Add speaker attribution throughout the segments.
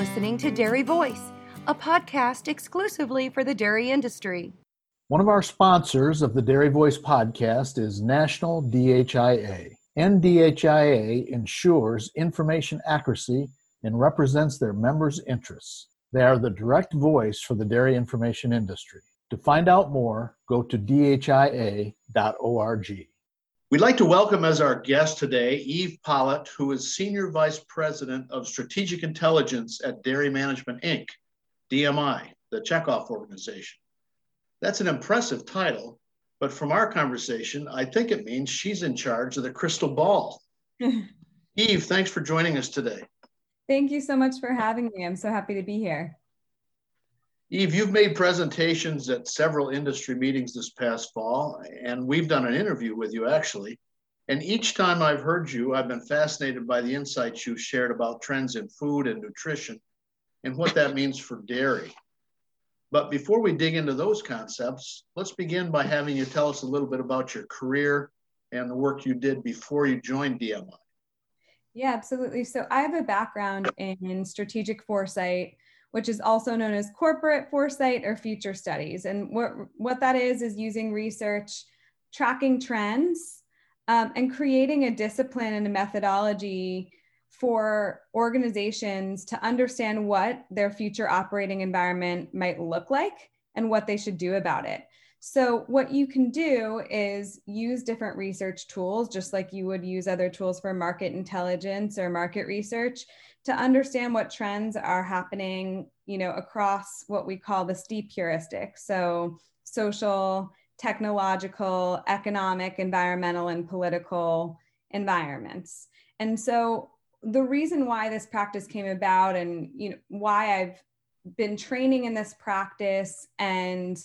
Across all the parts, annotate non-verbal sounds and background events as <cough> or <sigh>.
Speaker 1: Listening to Dairy Voice, a podcast exclusively for the dairy industry.
Speaker 2: One of our sponsors of the Dairy Voice podcast is National DHIA. NDHIA ensures information accuracy and represents their members' interests. They are the direct voice for the dairy information industry. To find out more, go to dhia.org.
Speaker 3: We'd like to welcome as our guest today Eve Pollitt, who is Senior Vice President of Strategic Intelligence at Dairy Management Inc., DMI, the checkoff organization. That's an impressive title, but from our conversation, I think it means she's in charge of the crystal ball. <laughs> Eve, thanks for joining us today.
Speaker 4: Thank you so much for having me. I'm so happy to be here.
Speaker 3: Eve, you've made presentations at several industry meetings this past fall, and we've done an interview with you actually. And each time I've heard you, I've been fascinated by the insights you've shared about trends in food and nutrition and what that means for dairy. But before we dig into those concepts, let's begin by having you tell us a little bit about your career and the work you did before you joined DMI.
Speaker 4: Yeah, absolutely. So I have a background in strategic foresight which is also known as corporate foresight or future studies. And what, what that is, is using research, tracking trends, um, and creating a discipline and a methodology for organizations to understand what their future operating environment might look like and what they should do about it. So, what you can do is use different research tools, just like you would use other tools for market intelligence or market research, to understand what trends are happening, you know, across what we call the steep heuristic. So social, technological, economic, environmental, and political environments. And so the reason why this practice came about and you know why I've been training in this practice and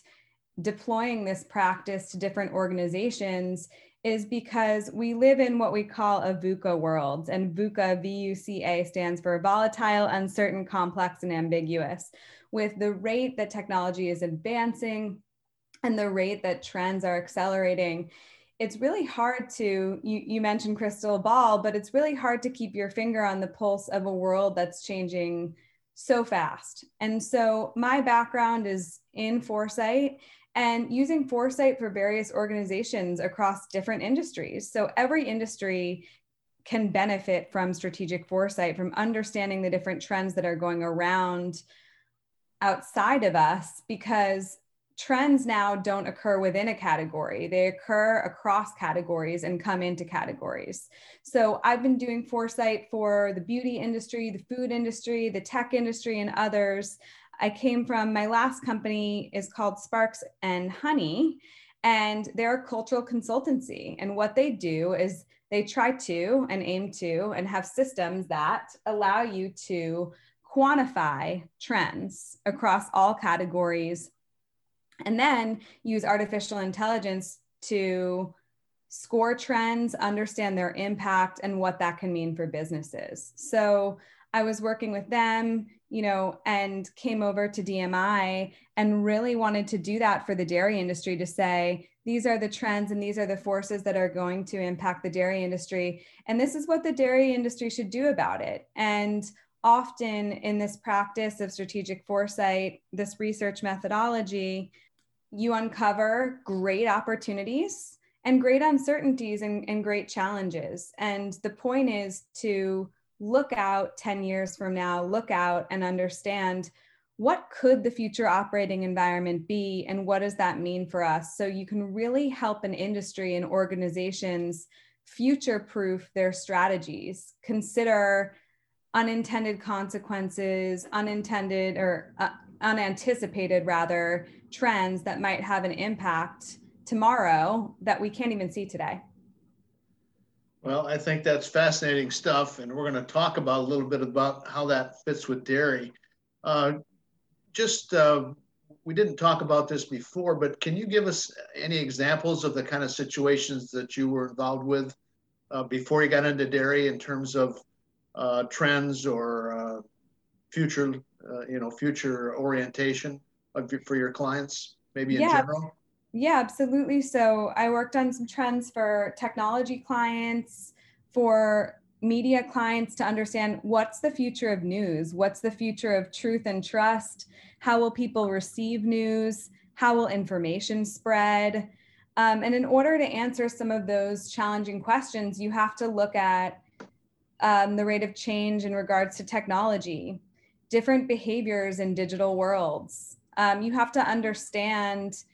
Speaker 4: deploying this practice to different organizations is because we live in what we call a VUCA world. And VUCA, V U C A, stands for volatile, uncertain, complex, and ambiguous. With the rate that technology is advancing and the rate that trends are accelerating, it's really hard to, you, you mentioned crystal ball, but it's really hard to keep your finger on the pulse of a world that's changing so fast. And so my background is in foresight and using foresight for various organizations across different industries. So every industry can benefit from strategic foresight, from understanding the different trends that are going around outside of us, because trends now don't occur within a category. They occur across categories and come into categories. So I've been doing foresight for the beauty industry, the food industry, the tech industry, and others. I came from my last company is called Sparks and Honey, and they're a cultural consultancy. And what they do is they try to and aim to and have systems that allow you to quantify trends across all categories and then use artificial intelligence to score trends, understand their impact, and what that can mean for businesses. So I was working with them you know, and came over to DMI and really wanted to do that for the dairy industry to say, these are the trends and these are the forces that are going to impact the dairy industry. And this is what the dairy industry should do about it. And often in this practice of strategic foresight, this research methodology, you uncover great opportunities and great uncertainties and, and great challenges. And the point is to look out 10 years from now, look out and understand what could the future operating environment be and what does that mean for us? So you can really help an industry and organizations future proof their strategies, consider unintended consequences, unintended or uh, unanticipated rather trends that might have an impact tomorrow that we can't even see today.
Speaker 3: Well, I think that's fascinating stuff, and we're going to talk about a little bit about how that fits with dairy. Uh, just uh, we didn't talk about this before, but can you give us any examples of the kind of situations that you were involved with uh, before you got into dairy in terms of uh, trends or uh, future, uh, you know, future orientation of, for your clients, maybe in yeah. general?
Speaker 4: Yeah, absolutely. So I worked on some trends for technology clients, for media clients to understand what's the future of news, what's the future of truth and trust, how will people receive news, how will information spread. Um, and in order to answer some of those challenging questions, you have to look at um, the rate of change in regards to technology, different behaviors in digital worlds. Um, you have to understand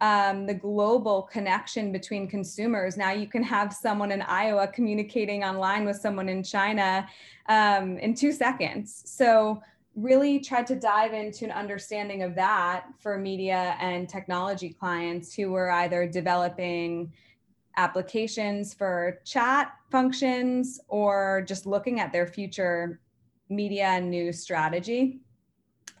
Speaker 4: um, the global connection between consumers. Now you can have someone in Iowa communicating online with someone in China um, in two seconds. So really tried to dive into an understanding of that for media and technology clients who were either developing applications for chat functions or just looking at their future media and news strategy.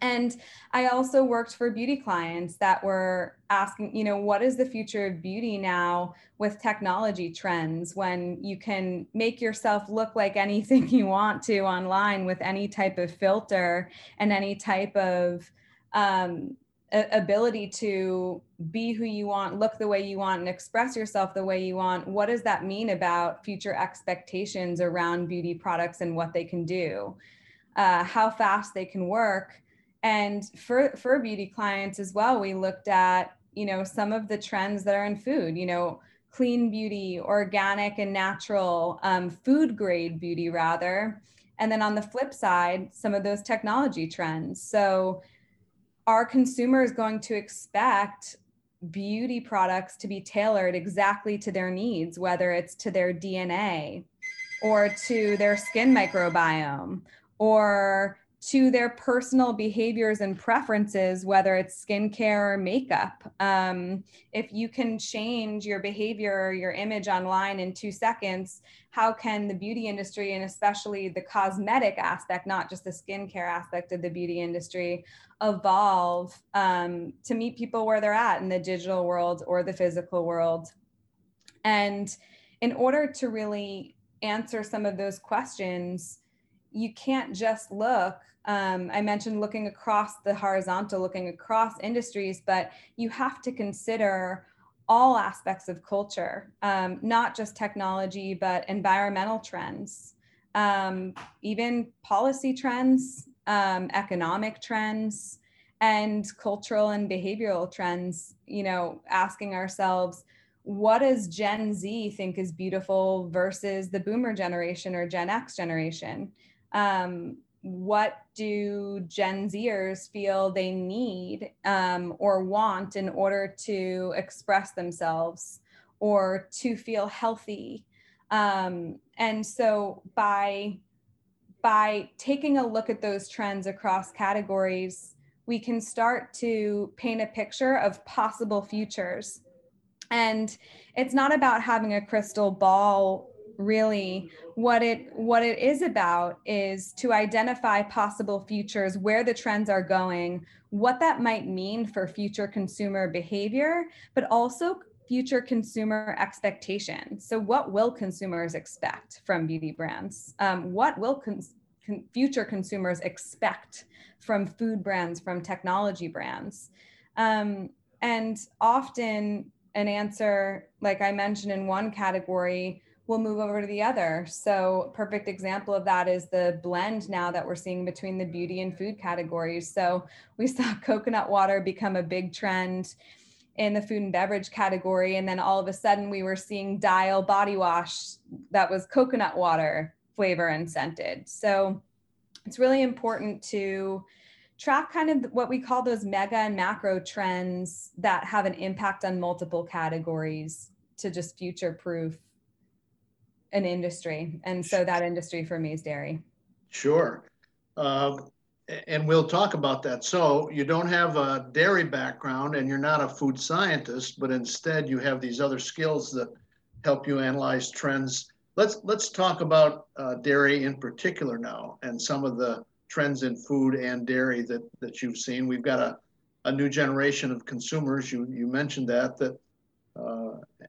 Speaker 4: And I also worked for beauty clients that were asking, you know, what is the future of beauty now with technology trends when you can make yourself look like anything <laughs> you want to online with any type of filter and any type of um, ability to be who you want, look the way you want, and express yourself the way you want. What does that mean about future expectations around beauty products and what they can do? Uh, how fast they can work and for for beauty clients as well we looked at you know some of the trends that are in food you know clean beauty organic and natural um, food grade beauty rather. And then on the flip side some of those technology trends. So our consumers going to expect beauty products to be tailored exactly to their needs whether it's to their dna or to their skin microbiome or to their personal behaviors and preferences, whether it's skincare or makeup. Um, if you can change your behavior or your image online in two seconds, how can the beauty industry and especially the cosmetic aspect, not just the skincare aspect of the beauty industry, evolve um, to meet people where they're at in the digital world or the physical world? And in order to really answer some of those questions, you can't just look um, I mentioned looking across the horizontal, looking across industries, but you have to consider all aspects of culture, um, not just technology, but environmental trends, um, even policy trends, um, economic trends, and cultural and behavioral trends. You know, asking ourselves, what does Gen Z think is beautiful versus the boomer generation or Gen X generation? Um, what do Gen Zers feel they need um, or want in order to express themselves or to feel healthy? Um, and so by by taking a look at those trends across categories, we can start to paint a picture of possible futures. And it's not about having a crystal ball really what it what it is about is to identify possible futures where the trends are going what that might mean for future consumer behavior but also future consumer expectations. So what will consumers expect from beauty brands? Um, what will cons- con- future consumers expect from food brands from technology brands? Um, and often an answer like i mentioned in one category we'll move over to the other. So, perfect example of that is the blend now that we're seeing between the beauty and food categories. So, we saw <laughs> coconut water become a big trend in the food and beverage category. And then all of a sudden, we were seeing Dial body wash that was coconut water flavor and scented. So, it's really important to track kind of what we call those mega and macro trends that have an impact on multiple categories to just future proof an industry. And so that industry for me is dairy.
Speaker 3: Sure. Uh, and we'll talk about that. So you don't have a dairy background and you're not a food scientist, but instead you have these other skills that help you analyze trends. Let's let's talk about uh, dairy in particular now and some of the trends in food and dairy that that you've seen. We've got a, a new generation of consumers. You you mentioned that that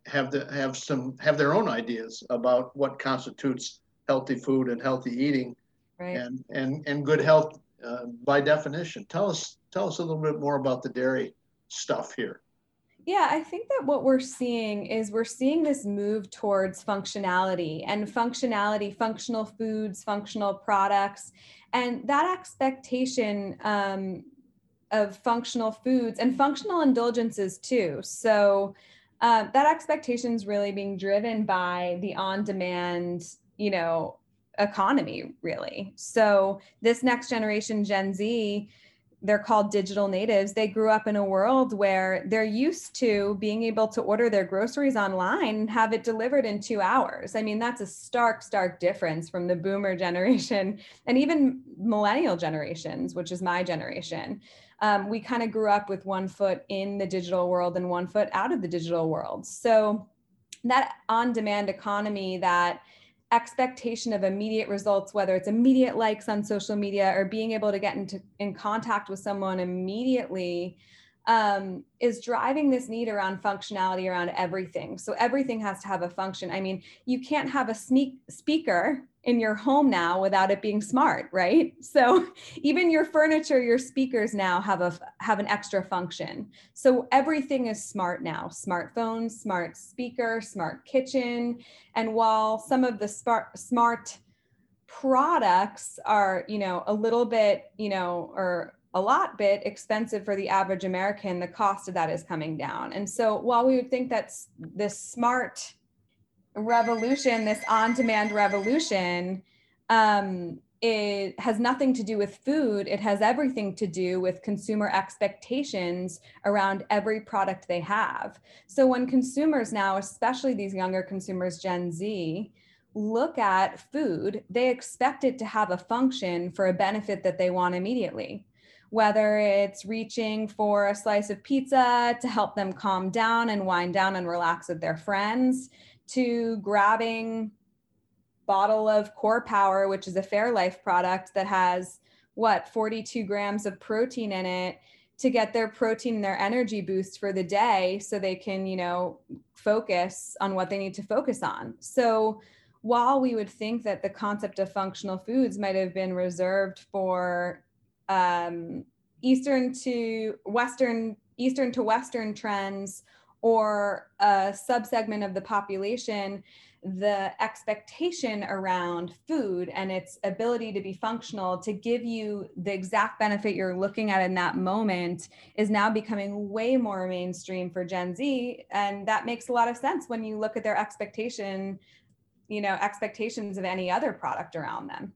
Speaker 3: have the, have some have their own ideas about what constitutes healthy food and healthy eating, right. and and and good health uh, by definition. Tell us tell us a little bit more about the dairy stuff here.
Speaker 4: Yeah, I think that what we're seeing is we're seeing this move towards functionality and functionality, functional foods, functional products, and that expectation um, of functional foods and functional indulgences too. So uh, that expectation is really being driven by the on-demand, you know, economy, really. So this next generation, Gen Z they're called digital natives. They grew up in a world where they're used to being able to order their groceries online and have it delivered in two hours. I mean, that's a stark, stark difference from the boomer <laughs> generation and even millennial generations, which is my generation. Um, we kind of grew up with one foot in the digital world and one foot out of the digital world. So that on demand economy that expectation of immediate results whether it's immediate likes on social media or being able to get into in contact with someone immediately um, is driving this need around functionality around everything. So everything has to have a function. I mean you can't have a sneak speaker in your home now without it being smart right? So <laughs> even your furniture your speakers now have a have an extra function. So everything is smart now. Smartphones smart speaker smart kitchen. And while some of the smart smart products are you know a little bit you know or a lot bit expensive for the average american the cost of that is coming down and so while we would think that's this smart revolution, this on demand revolution, um, it has nothing to do with food. It has everything to do with consumer expectations around every product they have. So when consumers now, especially these younger consumers, Gen Z, look at food, they expect it to have a function for a benefit that they want immediately. Whether it's reaching for a slice of pizza to help them calm down and wind down and relax with their friends, to grabbing bottle of core power which is a fairlife product that has what 42 grams of protein in it to get their protein and their energy boost for the day so they can you know focus on what they need to focus on. So while we would think that the concept of functional foods might have been reserved for um, eastern to western eastern to western trends or a subsegment of the population, the expectation around food and its ability to be functional to give you the exact benefit you're looking at in that moment is now becoming way more mainstream for Gen Z. And that makes a lot of sense when you look at their expectation, you know, expectations of any other product around them.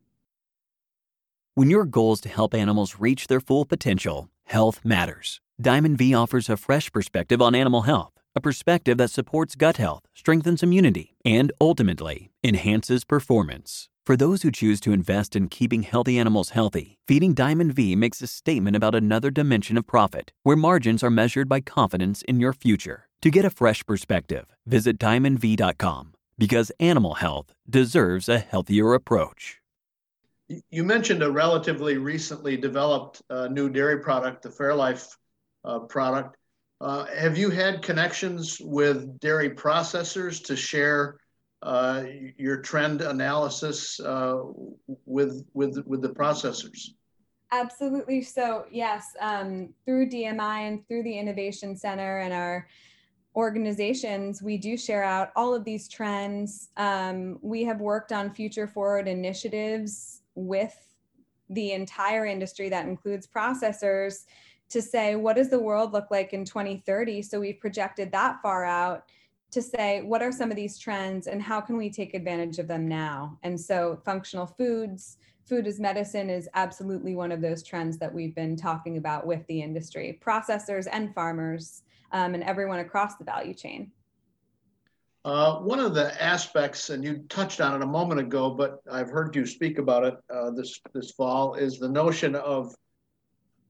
Speaker 5: When your goal is to help animals reach their full potential, health matters. Diamond V offers a fresh perspective on animal health a perspective that supports gut health, strengthens immunity, and ultimately enhances performance. For those who choose to invest in keeping healthy animals healthy, Feeding Diamond V makes a statement about another dimension of profit, where margins are measured by confidence in your future. To get a fresh perspective, visit diamondv.com because animal health deserves a healthier approach.
Speaker 3: You mentioned a relatively recently developed uh, new dairy product, the Fairlife uh, product. Uh, have you had connections with dairy processors to share uh, your trend analysis uh, with with with the processors?
Speaker 4: Absolutely. So yes, um, through DMI and through the Innovation Center and our organizations, we do share out all of these trends. Um, we have worked on future forward initiatives with the entire industry that includes processors to say what does the world look like in 2030 so we've projected that far out to say what are some of these trends and how can we take advantage of them now? And so functional foods food as medicine is absolutely one of those trends that we've been talking about with the industry processors and farmers um, and everyone across the value chain
Speaker 3: uh, one of the aspects, and you touched on it a moment ago, but I've heard you speak about it uh, this this fall, is the notion of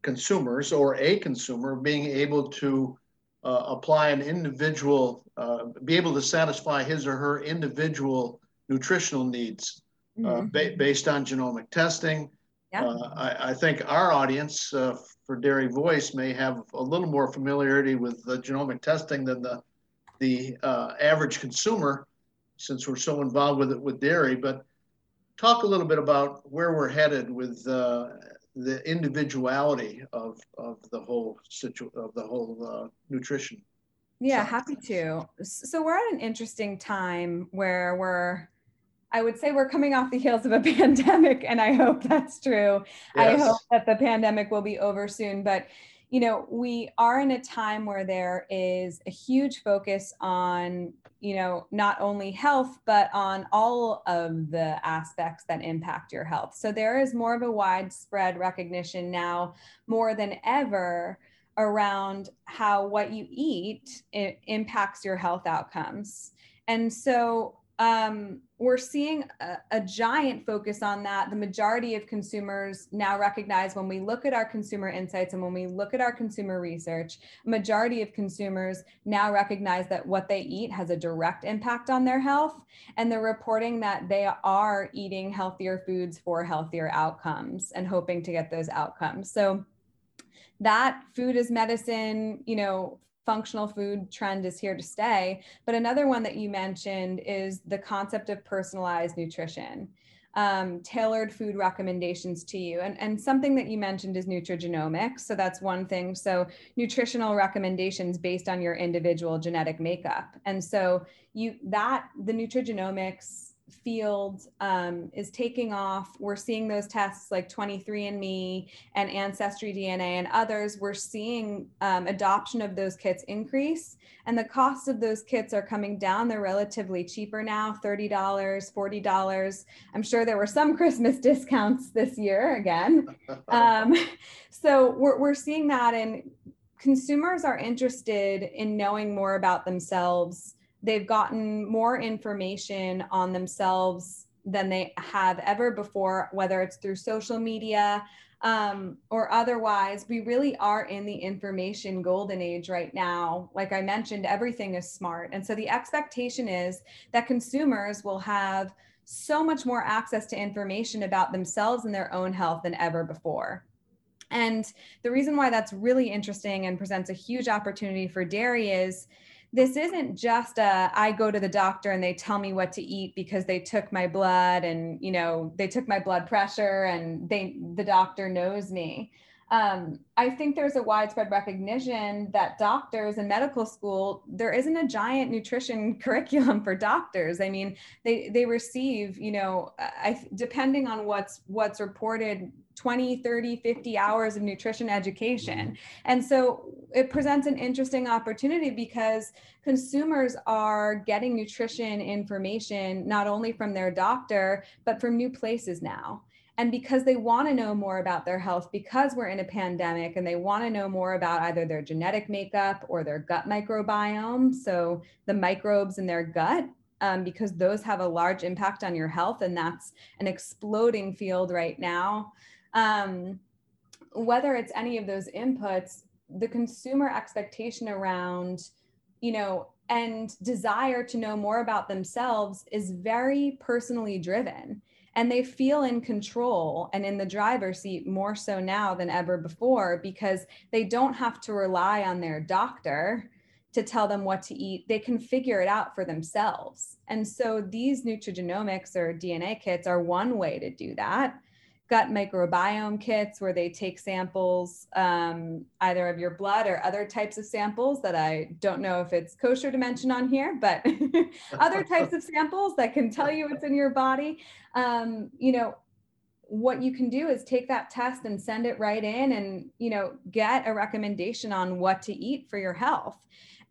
Speaker 3: consumers or a consumer being able to uh, apply an individual, uh, be able to satisfy his or her individual nutritional needs uh, mm-hmm. ba- based on genomic testing. Yeah. Uh, I, I, think our audience uh, for Dairy Voice may have a little more familiarity with the genomic testing than the the average consumer, since we're so involved with it with dairy. But talk a little bit about where we're headed with uh, the individuality of, of the whole situ of the whole uh, nutrition.
Speaker 4: Yeah, happy to. So we're at an interesting time where we're I would say we're coming off the heels of a <laughs> pandemic, and I hope that's true. Yes. I hope that the pandemic will be over soon. But, you know, we are in a time where there is a huge focus on, you know, not only health, but on all of the aspects that impact your health. So there is more of a widespread recognition now, more than ever, around how what you eat impacts your health outcomes. And so um, we're seeing a, a, giant focus on that. The majority of consumers now recognize when we look at our consumer insights and when we look at our consumer research, majority of consumers now recognize that what they eat has a direct impact on their health. And they're reporting that they are eating healthier foods for healthier outcomes and hoping to get those outcomes. So that food is medicine, you know, functional food trend is here to stay. But another one that you mentioned is the concept of personalized nutrition. Um, tailored food recommendations to you. And, and something that you mentioned is nutrigenomics. So that's one thing. So nutritional recommendations based on your individual genetic makeup. And so you that the nutrigenomics field um, is taking off. We're seeing those tests like 23andMe and Ancestry DNA and others. We're seeing um, adoption of those kits increase, and the cost of those kits are coming down. They're relatively cheaper now $30, $40. I'm sure there were some <laughs> Christmas discounts this year again. <laughs> Um, so we're, we're seeing that, and consumers are interested in knowing more about themselves they've gotten more information on themselves than they have ever before, whether it's through social media um, or otherwise. We really are in the information golden age right now. Like I mentioned, everything is smart. And so the expectation is that consumers will have so much more access to information about themselves and their own health than ever before. And the reason why that's really interesting and presents a huge opportunity for dairy is this isn't just a I go to the doctor and they tell me what to eat because they took my blood and you know they took my blood pressure and they the doctor knows me. Um, I think there's a widespread recognition that doctors in medical school there isn't a giant nutrition <laughs> curriculum for doctors. I mean, they they receive you know I, depending on what's what's reported 20, 30, 50 hours of nutrition education. And so it presents an interesting opportunity because consumers are getting nutrition information not only from their doctor, but from new places now. And because they want to know more about their health, because we're in a pandemic and they want to know more about either their genetic makeup or their gut microbiome, so the microbes in their gut, um, because those have a large impact on your health. And that's an exploding field right now um, whether it's any of those inputs, the consumer expectation around, you know, and desire to know more about themselves is very personally driven. And they feel in control and in the driver's seat more so now than ever before because they don't have to rely on their doctor to tell them what to eat. They can figure it out for themselves. And so these nutrigenomics or DNA kits are one way to do that gut microbiome kits where they take samples um, either of your blood or other types of samples that I don't know if it's kosher to mention on here, but <laughs> other types of samples that can tell you what's in your body. Um, you know, what you can do is take that test and send it right in and you know get a recommendation on what to eat for your health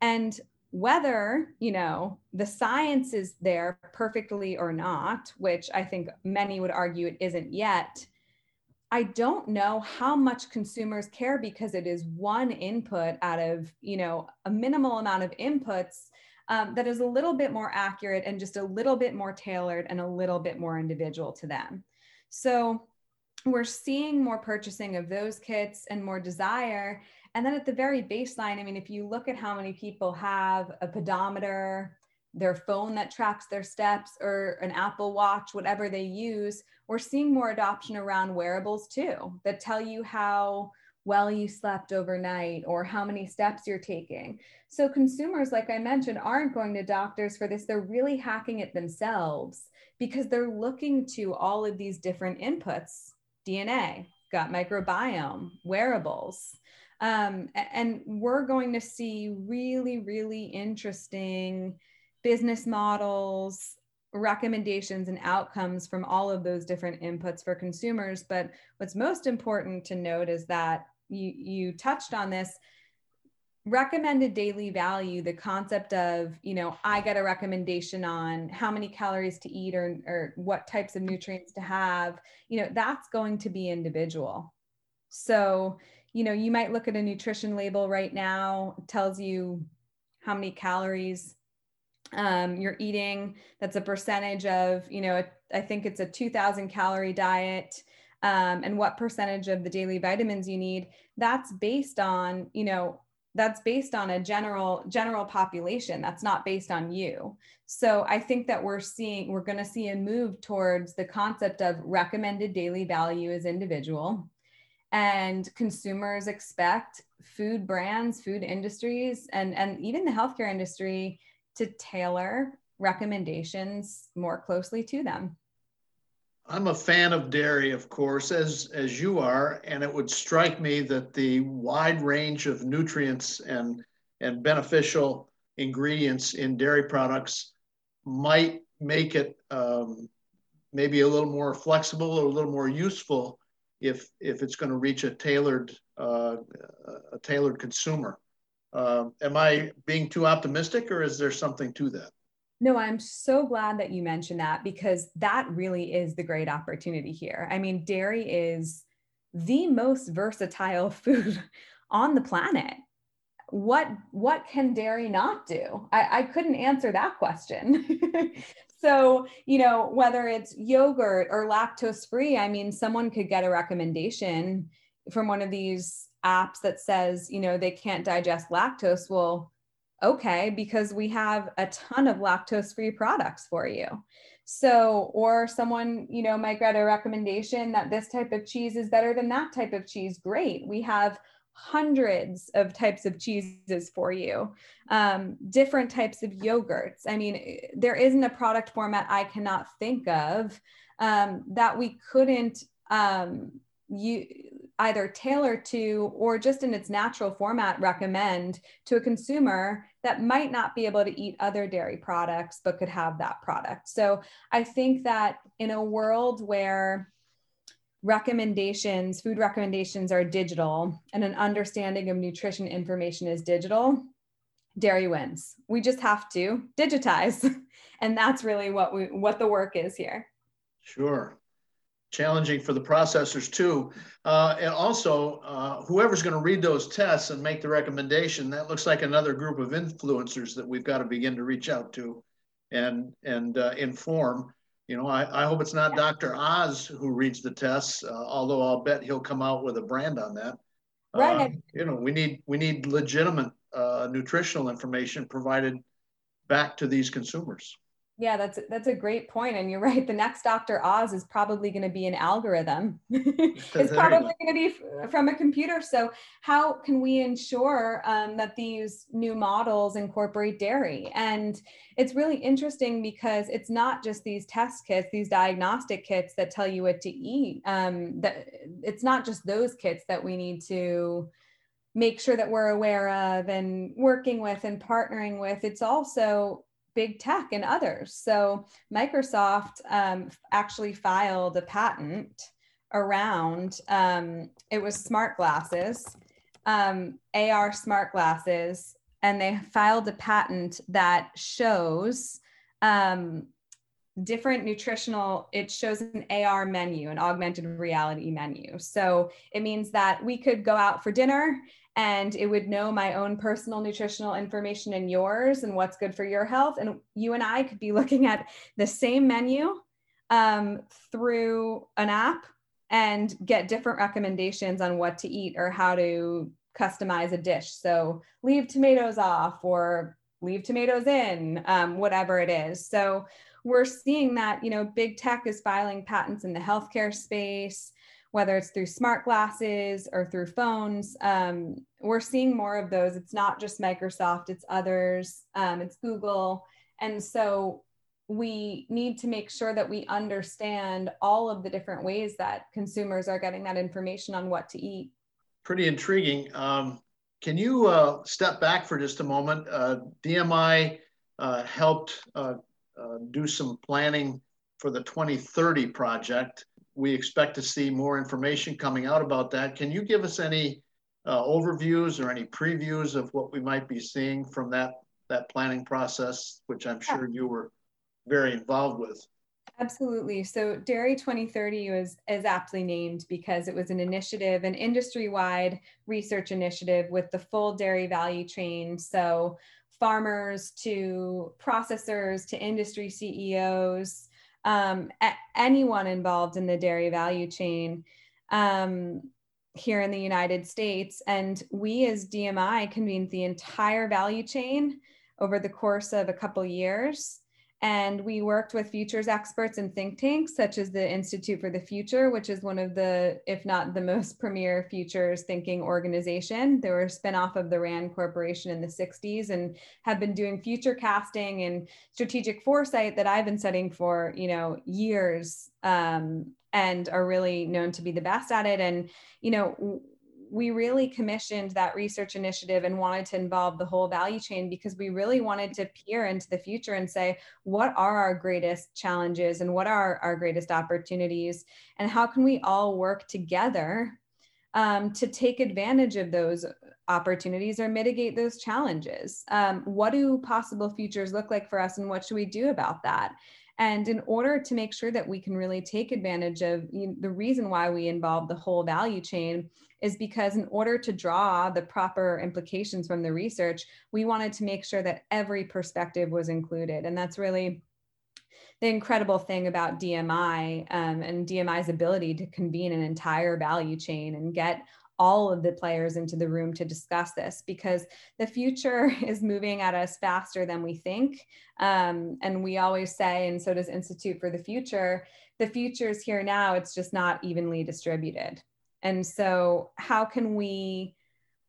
Speaker 4: and whether you know the science is there perfectly or not which i think many would argue it isn't yet i don't know how much consumers care because it is one input out of you know a minimal amount of inputs um, that is a little bit more accurate and just a little bit more tailored and a little bit more individual to them. So we're seeing more purchasing of those kits and more desire and then at the very baseline, I mean, if you look at how many people have a pedometer, their phone that tracks their steps, or an Apple Watch, whatever they use, we're seeing more adoption around wearables too that tell you how well you slept overnight or how many steps you're taking. So consumers, like I mentioned, aren't going to doctors for this. They're really hacking it themselves because they're looking to all of these different inputs DNA, gut microbiome, wearables Um, and we're going to see really, really interesting business models, recommendations, and outcomes from all of those different inputs for consumers. But what's most important to note is that you, you touched on this recommended daily value the concept of you know i get a recommendation on how many calories to eat or, or what types of nutrients to have you know that's going to be individual so you know you might look at a nutrition label right now tells you how many calories um, you're eating. That's a percentage of you know i think it's a 2000 calorie diet um, and what percentage of the daily vitamins you need. That's based on you know that's based on a general general population. That's not based on you. So i think that we're seeing we're going to see a move towards the concept of recommended daily value as individual and consumers expect food brands food industries and and even the healthcare industry to tailor recommendations more closely to them.
Speaker 3: I'm a fan of dairy, of course, as as you are, and it would strike me that the wide range of nutrients and and beneficial ingredients in dairy products might make it um, maybe a little more flexible or a little more useful if if it's going to reach a tailored uh, a tailored consumer. Uh, am I being too optimistic, or is there something to that?
Speaker 4: No, I'm so glad that you mentioned that because that really is the great opportunity here. I mean, dairy is the most versatile <laughs> food on the planet. What what can dairy not do? I, I couldn't answer that question. <laughs> so, you know, whether it's yogurt or lactose free, I mean, someone could get a recommendation from one of these apps that says, you know, they can't digest lactose. Well, okay, because we have a ton of lactose free products for you. So, or someone, you know, might get a recommendation that this type of cheese is better than that type of cheese. Great. We have hundreds of types of cheeses for you, um, different types of yogurts. I mean, there isn't a product format I cannot think of um, that we couldn't um, you either tailor to or just in its natural format recommend to a consumer that might not be able to eat other dairy products but could have that product. So I think that in a world where recommendations, food recommendations are digital and an understanding of nutrition information is digital, dairy wins. We just have to digitize. <laughs> and that's really what we what the work is here.
Speaker 3: Sure challenging for the processors too. Uh, and also, uh, whoever's going to read those tests and make the recommendation, that looks like another group of influencers that we've got to begin to reach out to and and uh, inform. You know, I, I hope it's not Dr. Oz who reads the tests, uh, although I'll bet he'll come out with a brand on that.
Speaker 4: Right.
Speaker 3: Uh, you know, we need we need legitimate uh, nutritional information provided back to these consumers.
Speaker 4: Yeah, that's that's a great point, and you're right. The next Dr. Oz is probably going to be an algorithm. <laughs> it's probably going to be from a computer. So, how can we ensure um, that these new models incorporate dairy? And it's really interesting because it's not just these test kits, these diagnostic kits that tell you what to eat. Um, that it's not just those kits that we need to make sure that we're aware of and working with and partnering with. It's also big tech and others. So Microsoft um, actually filed a patent around um, it was smart glasses, um, AR smart glasses, and they filed a patent that shows um, different nutritional it shows an ar menu an augmented reality menu so it means that we could go out for dinner and it would know my own personal nutritional information and yours and what's good for your health. And you and I could be <laughs> looking at the same menu um, through an app and get different recommendations on what to eat or how to customize a dish. So leave tomatoes off or leave tomatoes in, um, whatever it is. So we're seeing that, you know, big tech is filing patents in the healthcare space whether it's through smart glasses or through phones. Um, we're seeing more of those. It's not just Microsoft, it's others, um, it's Google. And so we need to make sure that we understand all of the different ways that consumers are getting that information on what to eat.
Speaker 3: pretty intriguing. Um, can you uh, step back for just a moment? Uh, DMI uh, helped uh, uh, do some planning for the 2030 project. We expect to see more information coming out about that. Can you give us any uh, overviews or any previews of what we might be seeing from that that planning process, which I'm sure you were very involved with?
Speaker 4: Absolutely. So Dairy 2030 was is aptly named because it was an initiative, an industry-wide research initiative with the full dairy value chain. So farmers to processors to industry CEOs, um, anyone involved in the dairy value chain um, here in the United States. And we as DMI convened the entire value chain over the course of a couple years. And we worked with futures experts and think tanks, such as the Institute for the Future, which is one of the, if not the most premier futures thinking organization. They were a spinoff of the RAND Corporation in the 60s and have been doing future casting and strategic foresight that I've been studying for, you know, years um, and are really known to be the best at it. And, you know, we really commissioned that research initiative and wanted to involve the whole value chain because we really wanted to peer into the future and say what are our greatest challenges and what are our greatest opportunities? And how can we all work together um, to take advantage of those opportunities or mitigate those challenges? Um, what do possible futures look like for us and what should we do about that and in order to make sure that we can really take advantage of you know, the reason why we involve the whole value chain is because in order to draw the proper implications from the research, we wanted to make sure that every perspective was included. And that's really the incredible thing about DMI um, and DMI's ability to convene an entire value chain and get all of the players into the room to discuss this because the future <laughs> is moving at us faster than we think. Um, and we always say, and so does Institute for the Future, the future is here now, it's just not evenly distributed. And so, how can we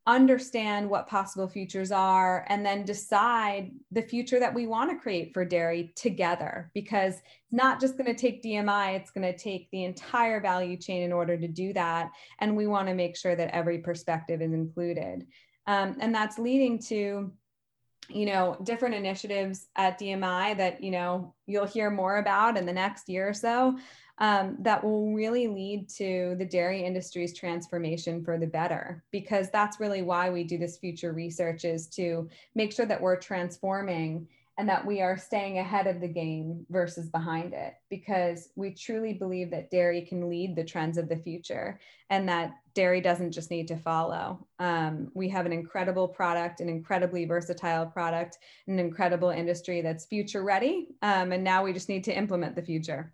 Speaker 4: understand what possible futures are and then decide the future that we want to create for dairy together? Because it's not just going to take DMI, it's going to take the entire value chain in order to do that. And we want to make sure that every perspective is included. Um, and that's leading to you know different initiatives at dmi that you know you'll hear more about in the next year or so um, that will really lead to the dairy industry's transformation for the better because that's really why we do this future research is to make sure that we're transforming and that we are staying ahead of the game versus behind it because we truly believe that dairy can lead the trends of the future and that dairy doesn't just need to follow. Um, we have an incredible product an incredibly versatile product an incredible industry that's future ready um, and now we just need to implement the future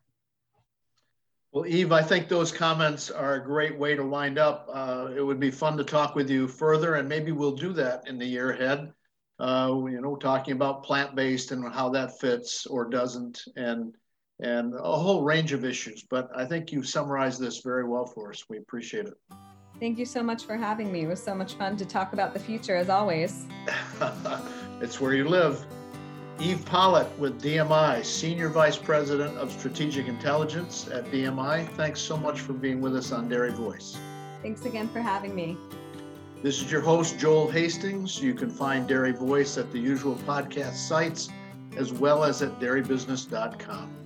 Speaker 3: well, Eve, I think those comments are a great way to wind up. Uh, it would be fun to talk with you further, and maybe we'll do that in the year ahead. Uh, you know, talking about plant-based and how that fits or doesn't, and and a whole range of issues. But I think you summarized this very well for us. We appreciate it.
Speaker 4: Thank you so much for having me. It was so much fun to talk about the future, as always. <laughs>
Speaker 3: it's where you live. Eve Pollitt with DMI, Senior Vice President of Strategic Intelligence at DMI. Thanks so much for being with us on Dairy Voice.
Speaker 4: Thanks again for having me.
Speaker 3: This is your host, Joel Hastings. You can find Dairy Voice at the usual podcast sites as well as at dairybusiness.com.